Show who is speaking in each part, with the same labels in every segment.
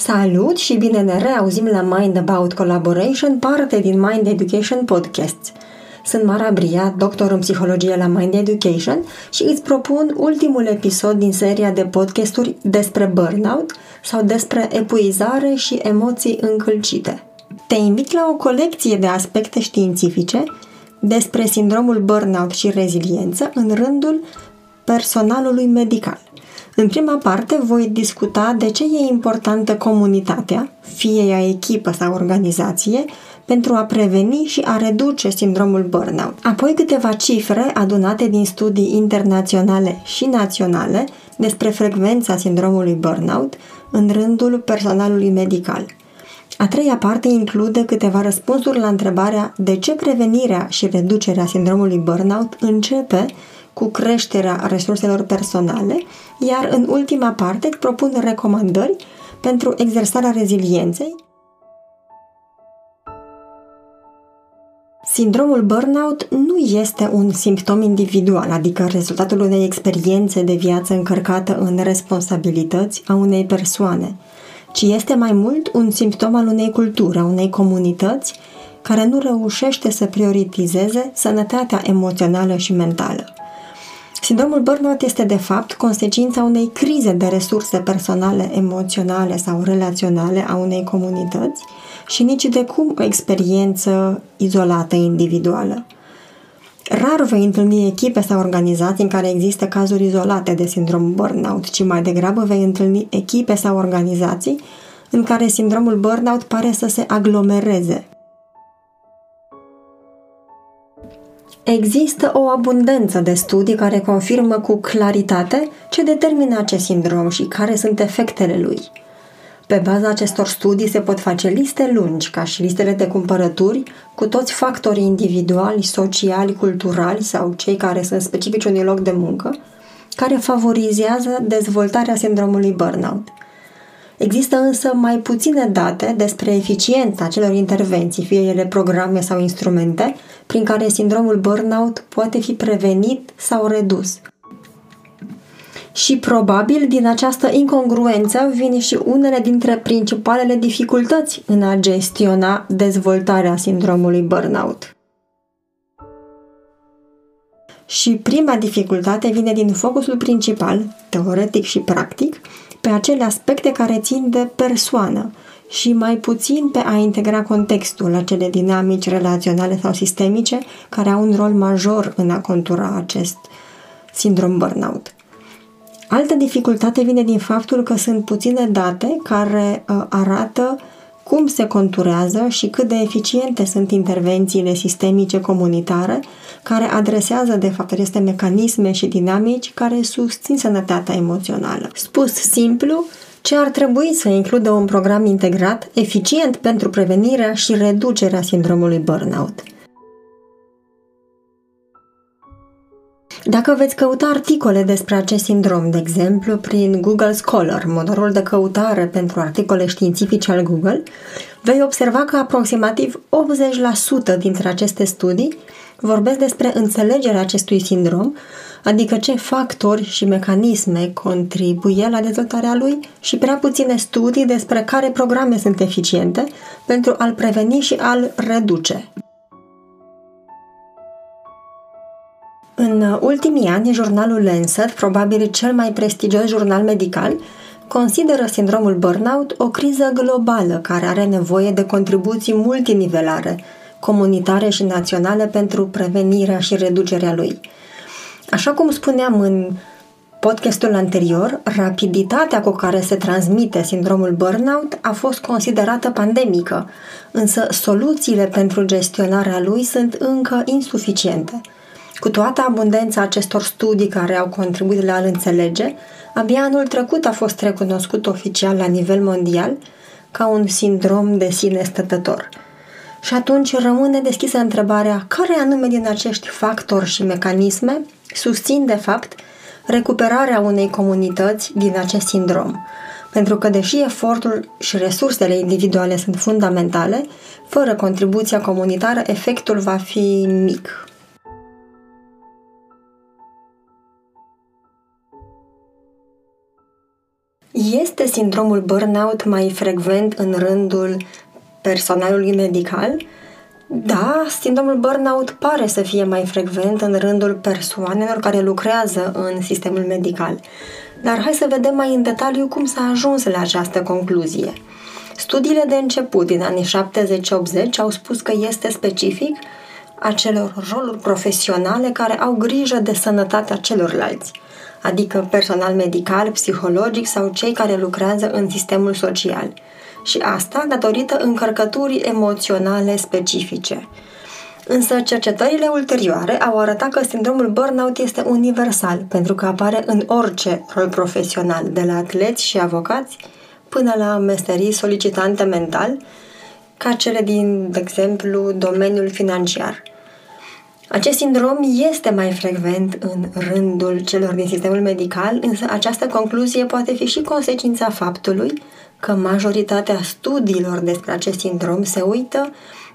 Speaker 1: Salut și bine ne reauzim la Mind About Collaboration, parte din Mind Education Podcasts. Sunt Mara Bria, doctor în psihologie la Mind Education și îți propun ultimul episod din seria de podcasturi despre burnout sau despre epuizare și emoții încălcite. Te invit la o colecție de aspecte științifice despre sindromul burnout și reziliență în rândul personalului medical. În prima parte voi discuta de ce e importantă comunitatea, fie ea echipă sau organizație, pentru a preveni și a reduce sindromul burnout. Apoi câteva cifre adunate din studii internaționale și naționale despre frecvența sindromului burnout în rândul personalului medical. A treia parte include câteva răspunsuri la întrebarea de ce prevenirea și reducerea sindromului burnout începe cu creșterea resurselor personale, iar în ultima parte propun recomandări pentru exersarea rezilienței. Sindromul burnout nu este un simptom individual, adică rezultatul unei experiențe de viață încărcată în responsabilități a unei persoane, ci este mai mult un simptom al unei culturi, a unei comunități care nu reușește să prioritizeze sănătatea emoțională și mentală. Sindromul burnout este de fapt consecința unei crize de resurse personale, emoționale sau relaționale a unei comunități și nici de cum o experiență izolată, individuală. Rar vei întâlni echipe sau organizații în care există cazuri izolate de sindrom burnout, ci mai degrabă vei întâlni echipe sau organizații în care sindromul burnout pare să se aglomereze, Există o abundență de studii care confirmă cu claritate ce determină acest sindrom și care sunt efectele lui. Pe baza acestor studii se pot face liste lungi, ca și listele de cumpărături, cu toți factorii individuali, sociali, culturali sau cei care sunt specifici unui loc de muncă, care favorizează dezvoltarea sindromului burnout. Există însă mai puține date despre eficiența acelor intervenții, fie ele programe sau instrumente, prin care sindromul burnout poate fi prevenit sau redus. Și probabil din această incongruență vin și unele dintre principalele dificultăți în a gestiona dezvoltarea sindromului burnout. Și prima dificultate vine din focusul principal, teoretic și practic, pe acele aspecte care țin de persoană și mai puțin pe a integra contextul, acele dinamici relaționale sau sistemice care au un rol major în a contura acest sindrom burnout. Altă dificultate vine din faptul că sunt puține date care uh, arată cum se conturează și cât de eficiente sunt intervențiile sistemice comunitare care adresează, de fapt, aceste mecanisme și dinamici care susțin sănătatea emoțională. Spus simplu, ce ar trebui să includă un program integrat, eficient pentru prevenirea și reducerea sindromului burnout. Dacă veți căuta articole despre acest sindrom, de exemplu, prin Google Scholar, motorul de căutare pentru articole științifice al Google, vei observa că aproximativ 80% dintre aceste studii vorbesc despre înțelegerea acestui sindrom, adică ce factori și mecanisme contribuie la dezvoltarea lui și prea puține studii despre care programe sunt eficiente pentru a-l preveni și a-l reduce. În ultimii ani, jurnalul Lancet, probabil cel mai prestigios jurnal medical, consideră sindromul burnout o criză globală care are nevoie de contribuții multinivelare, comunitare și naționale pentru prevenirea și reducerea lui. Așa cum spuneam în podcastul anterior, rapiditatea cu care se transmite sindromul burnout a fost considerată pandemică, însă soluțiile pentru gestionarea lui sunt încă insuficiente – cu toată abundența acestor studii care au contribuit la a-l înțelege, abia anul trecut a fost recunoscut oficial la nivel mondial ca un sindrom de sine stătător. Și atunci rămâne deschisă întrebarea care anume din acești factori și mecanisme susțin de fapt recuperarea unei comunități din acest sindrom. Pentru că deși efortul și resursele individuale sunt fundamentale, fără contribuția comunitară efectul va fi mic, Este sindromul burnout mai frecvent în rândul personalului medical? Da, sindromul burnout pare să fie mai frecvent în rândul persoanelor care lucrează în sistemul medical. Dar hai să vedem mai în detaliu cum s-a ajuns la această concluzie. Studiile de început din anii 70-80 au spus că este specific acelor roluri profesionale care au grijă de sănătatea celorlalți, adică personal medical, psihologic sau cei care lucrează în sistemul social. Și asta datorită încărcăturii emoționale specifice. Însă cercetările ulterioare au arătat că sindromul burnout este universal, pentru că apare în orice rol profesional, de la atleți și avocați până la meserii solicitante mental, ca cele din, de exemplu, domeniul financiar. Acest sindrom este mai frecvent în rândul celor din sistemul medical, însă această concluzie poate fi și consecința faptului că majoritatea studiilor despre acest sindrom se uită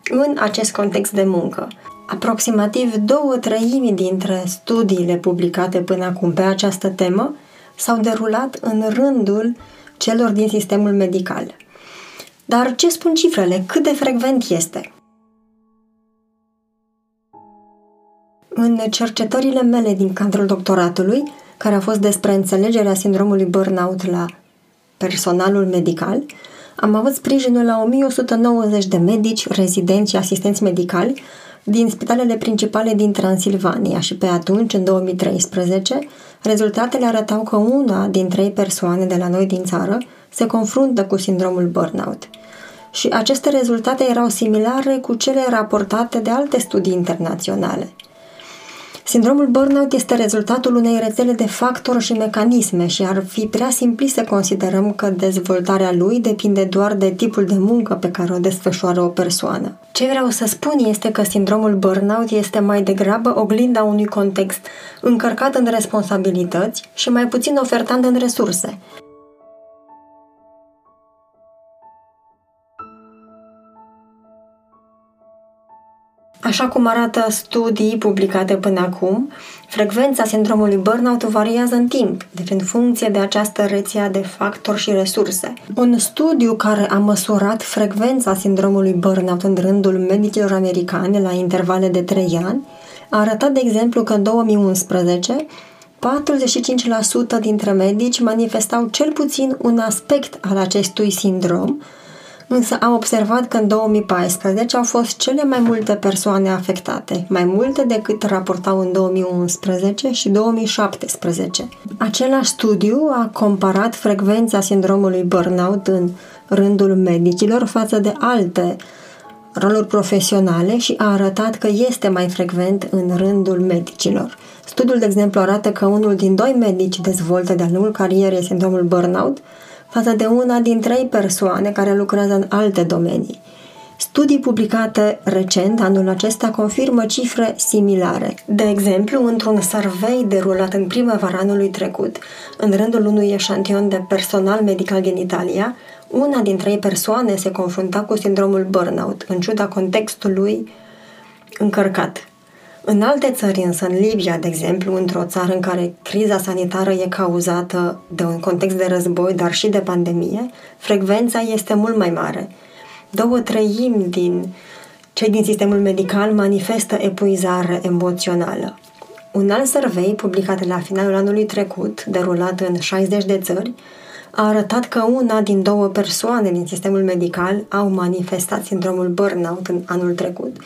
Speaker 1: în acest context de muncă. Aproximativ două treimi dintre studiile publicate până acum pe această temă s-au derulat în rândul celor din sistemul medical. Dar ce spun cifrele? Cât de frecvent este? În cercetările mele din cadrul doctoratului, care a fost despre înțelegerea sindromului burnout la personalul medical, am avut sprijinul la 1190 de medici, rezidenți și asistenți medicali din spitalele principale din Transilvania și pe atunci, în 2013, rezultatele arătau că una din trei persoane de la noi din țară se confruntă cu sindromul burnout. Și aceste rezultate erau similare cu cele raportate de alte studii internaționale – Sindromul burnout este rezultatul unei rețele de factori și mecanisme și ar fi prea simplist să considerăm că dezvoltarea lui depinde doar de tipul de muncă pe care o desfășoară o persoană. Ce vreau să spun este că sindromul burnout este mai degrabă oglinda unui context încărcat în responsabilități și mai puțin ofertant în resurse. Așa cum arată studii publicate până acum, frecvența sindromului burnout variază în timp, deci în funcție de această rețea de factori și resurse. Un studiu care a măsurat frecvența sindromului burnout în rândul medicilor americani la intervale de 3 ani a arătat, de exemplu, că în 2011 45% dintre medici manifestau cel puțin un aspect al acestui sindrom, însă am observat că în 2014 au fost cele mai multe persoane afectate, mai multe decât raportau în 2011 și 2017. Același studiu a comparat frecvența sindromului burnout în rândul medicilor față de alte roluri profesionale și a arătat că este mai frecvent în rândul medicilor. Studiul, de exemplu, arată că unul din doi medici dezvoltă de-a lungul carierei sindromul burnout, față de una din trei persoane care lucrează în alte domenii. Studii publicate recent anul acesta confirmă cifre similare. De exemplu, într-un survey derulat în primăvara anului trecut, în rândul unui eșantion de personal medical din Italia, una din trei persoane se confrunta cu sindromul burnout, în ciuda contextului încărcat. În alte țări, însă, în Libia, de exemplu, într-o țară în care criza sanitară e cauzată de un context de război, dar și de pandemie, frecvența este mult mai mare. Două treimi din cei din sistemul medical manifestă epuizare emoțională. Un alt survey publicat la finalul anului trecut, derulat în 60 de țări, a arătat că una din două persoane din sistemul medical au manifestat sindromul burnout în anul trecut,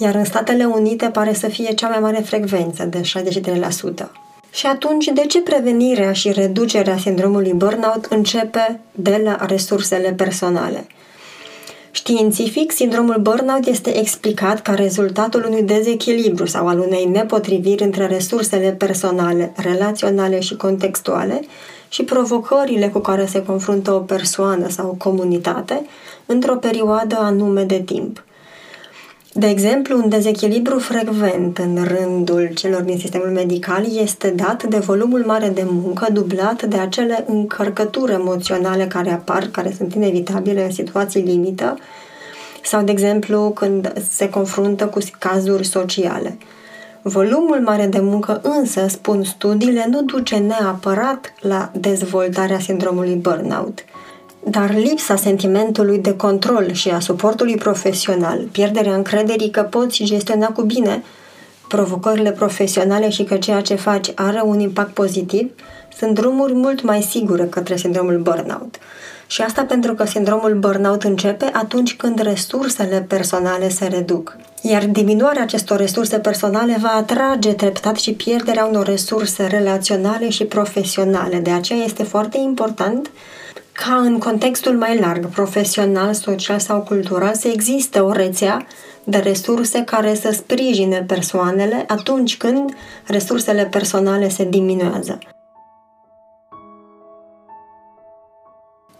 Speaker 1: iar în Statele Unite pare să fie cea mai mare frecvență, de 63%. Și atunci, de ce prevenirea și reducerea sindromului burnout începe de la resursele personale? Științific, sindromul burnout este explicat ca rezultatul unui dezechilibru sau al unei nepotriviri între resursele personale, relaționale și contextuale și provocările cu care se confruntă o persoană sau o comunitate într-o perioadă anume de timp. De exemplu, un dezechilibru frecvent în rândul celor din sistemul medical este dat de volumul mare de muncă dublat de acele încărcături emoționale care apar, care sunt inevitabile în situații limită sau, de exemplu, când se confruntă cu cazuri sociale. Volumul mare de muncă însă, spun studiile, nu duce neapărat la dezvoltarea sindromului burnout. Dar lipsa sentimentului de control și a suportului profesional, pierderea încrederii că poți gestiona cu bine provocările profesionale și că ceea ce faci are un impact pozitiv, sunt drumuri mult mai sigure către sindromul burnout. Și asta pentru că sindromul burnout începe atunci când resursele personale se reduc. Iar diminuarea acestor resurse personale va atrage treptat și pierderea unor resurse relaționale și profesionale. De aceea este foarte important ca în contextul mai larg, profesional, social sau cultural, să existe o rețea de resurse care să sprijine persoanele atunci când resursele personale se diminuează.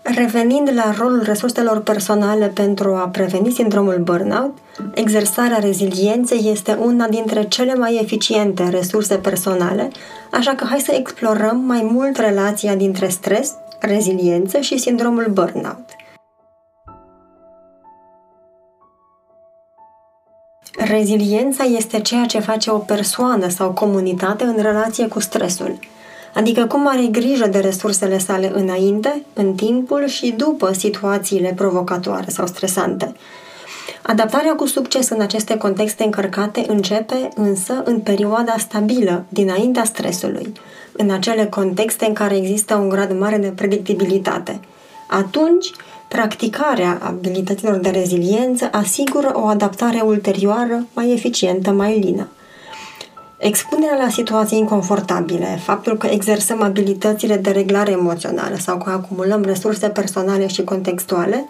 Speaker 1: Revenind la rolul resurselor personale pentru a preveni sindromul burnout, exersarea rezilienței este una dintre cele mai eficiente resurse personale, așa că hai să explorăm mai mult relația dintre stres, reziliență și sindromul burnout. Reziliența este ceea ce face o persoană sau comunitate în relație cu stresul – Adică cum are grijă de resursele sale înainte, în timpul și după situațiile provocatoare sau stresante. Adaptarea cu succes în aceste contexte încărcate începe însă în perioada stabilă, dinaintea stresului, în acele contexte în care există un grad mare de predictibilitate. Atunci, practicarea abilităților de reziliență asigură o adaptare ulterioară mai eficientă, mai lină. Expunerea la situații inconfortabile, faptul că exersăm abilitățile de reglare emoțională sau că acumulăm resurse personale și contextuale,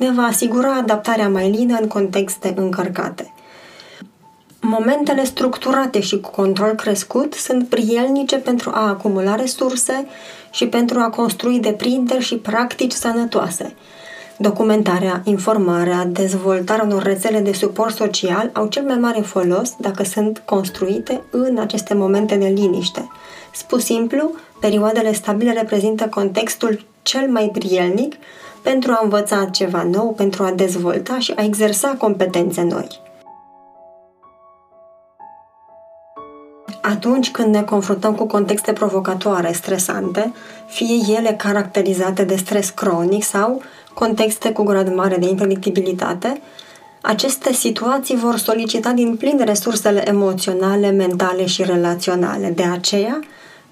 Speaker 1: ne va asigura adaptarea mai lină în contexte încărcate. Momentele structurate și cu control crescut sunt prielnice pentru a acumula resurse și pentru a construi deprinderi și practici sănătoase – Documentarea, informarea, dezvoltarea unor rețele de suport social au cel mai mare folos dacă sunt construite în aceste momente de liniște. Spus simplu, perioadele stabile reprezintă contextul cel mai prielnic pentru a învăța ceva nou, pentru a dezvolta și a exersa competențe noi. Atunci când ne confruntăm cu contexte provocatoare, stresante, fie ele caracterizate de stres cronic sau contexte cu grad mare de impredictibilitate, aceste situații vor solicita din plin resursele emoționale, mentale și relaționale. De aceea,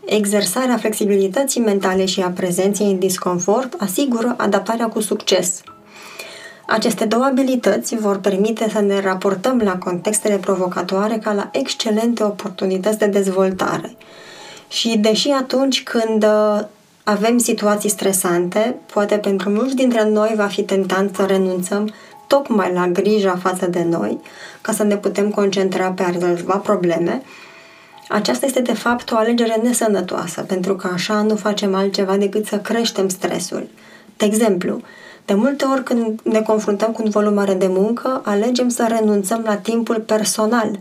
Speaker 1: exersarea flexibilității mentale și a prezenței în disconfort asigură adaptarea cu succes. Aceste două abilități vor permite să ne raportăm la contextele provocatoare ca la excelente oportunități de dezvoltare. Și deși atunci când avem situații stresante, poate pentru mulți dintre noi va fi tentant să renunțăm tocmai la grija față de noi, ca să ne putem concentra pe a rezolva probleme, aceasta este de fapt o alegere nesănătoasă, pentru că așa nu facem altceva decât să creștem stresul. De exemplu, de multe ori când ne confruntăm cu un volum mare de muncă, alegem să renunțăm la timpul personal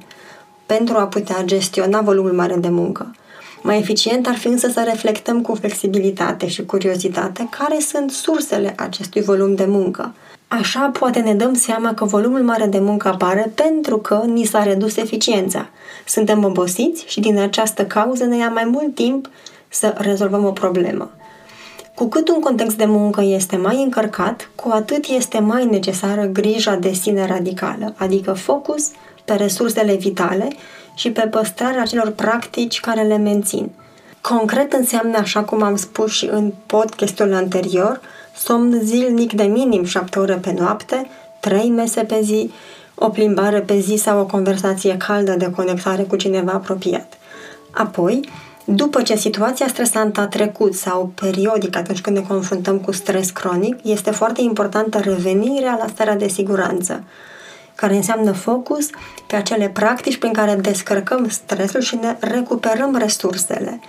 Speaker 1: pentru a putea gestiona volumul mare de muncă. Mai eficient ar fi însă să reflectăm cu flexibilitate și curiozitate care sunt sursele acestui volum de muncă. Așa poate ne dăm seama că volumul mare de muncă apare pentru că ni s-a redus eficiența. Suntem obosiți și din această cauză ne ia mai mult timp să rezolvăm o problemă. Cu cât un context de muncă este mai încărcat, cu atât este mai necesară grija de sine radicală, adică focus pe resursele vitale și pe păstrarea acelor practici care le mențin. Concret înseamnă, așa cum am spus și în podcastul anterior, somn zilnic de minim 7 ore pe noapte, 3 mese pe zi, o plimbare pe zi sau o conversație caldă de conectare cu cineva apropiat. Apoi, după ce situația stresantă a trecut sau periodic atunci când ne confruntăm cu stres cronic, este foarte importantă revenirea la starea de siguranță, care înseamnă focus pe acele practici prin care descărcăm stresul și ne recuperăm resursele.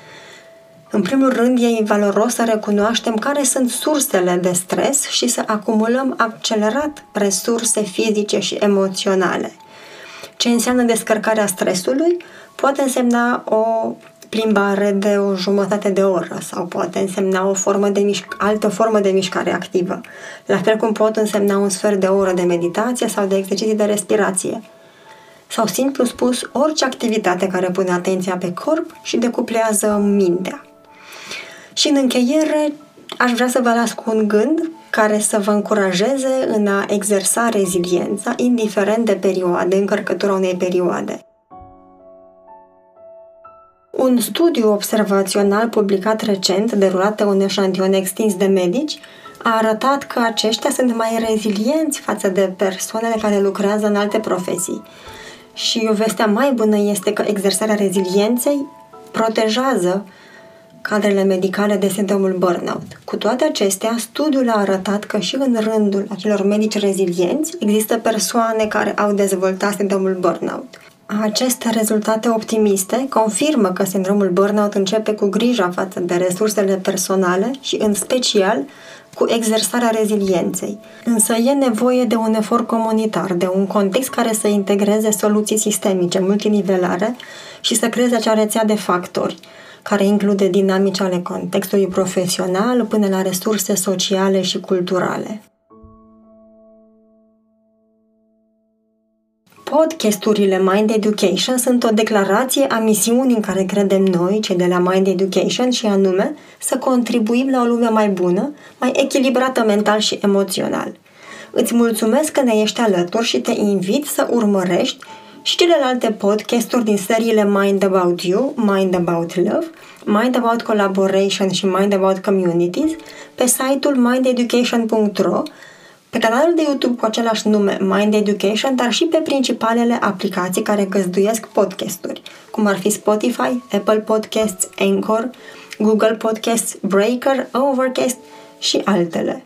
Speaker 1: În primul rând, e valoros să recunoaștem care sunt sursele de stres și să acumulăm accelerat resurse fizice și emoționale. Ce înseamnă descărcarea stresului? Poate însemna o plimbare de o jumătate de oră sau poate însemna o formă de mișc- altă formă de mișcare activă, la fel cum pot însemna un sfert de oră de meditație sau de exerciții de respirație. sau simplu spus orice activitate care pune atenția pe corp și decuplează mintea. Și în încheiere, aș vrea să vă las cu un gând care să vă încurajeze în a exersa reziliența, indiferent de perioade, încărcătura unei perioade. Un studiu observațional publicat recent, derulat pe un eșantion extins de medici, a arătat că aceștia sunt mai rezilienți față de persoanele care lucrează în alte profesii. Și vestea mai bună este că exersarea rezilienței protejează cadrele medicale de sindromul burnout. Cu toate acestea, studiul a arătat că și în rândul acelor medici rezilienți există persoane care au dezvoltat sindromul burnout. Aceste rezultate optimiste confirmă că sindromul burnout începe cu grija față de resursele personale și, în special, cu exersarea rezilienței. Însă e nevoie de un efort comunitar, de un context care să integreze soluții sistemice, multinivelare și să creeze acea rețea de factori, care include dinamici ale contextului profesional până la resurse sociale și culturale. Podcasturile Mind Education sunt o declarație a misiunii în care credem noi, cei de la Mind Education, și anume să contribuim la o lume mai bună, mai echilibrată mental și emoțional. Îți mulțumesc că ne ești alături și te invit să urmărești și celelalte podcasturi din seriile Mind About You, Mind About Love, Mind About Collaboration și Mind About Communities pe site-ul mindeducation.ro pe canalul de YouTube cu același nume Mind Education, dar și pe principalele aplicații care găzduiesc podcasturi, cum ar fi Spotify, Apple Podcasts, Anchor, Google Podcasts, Breaker, Overcast și altele.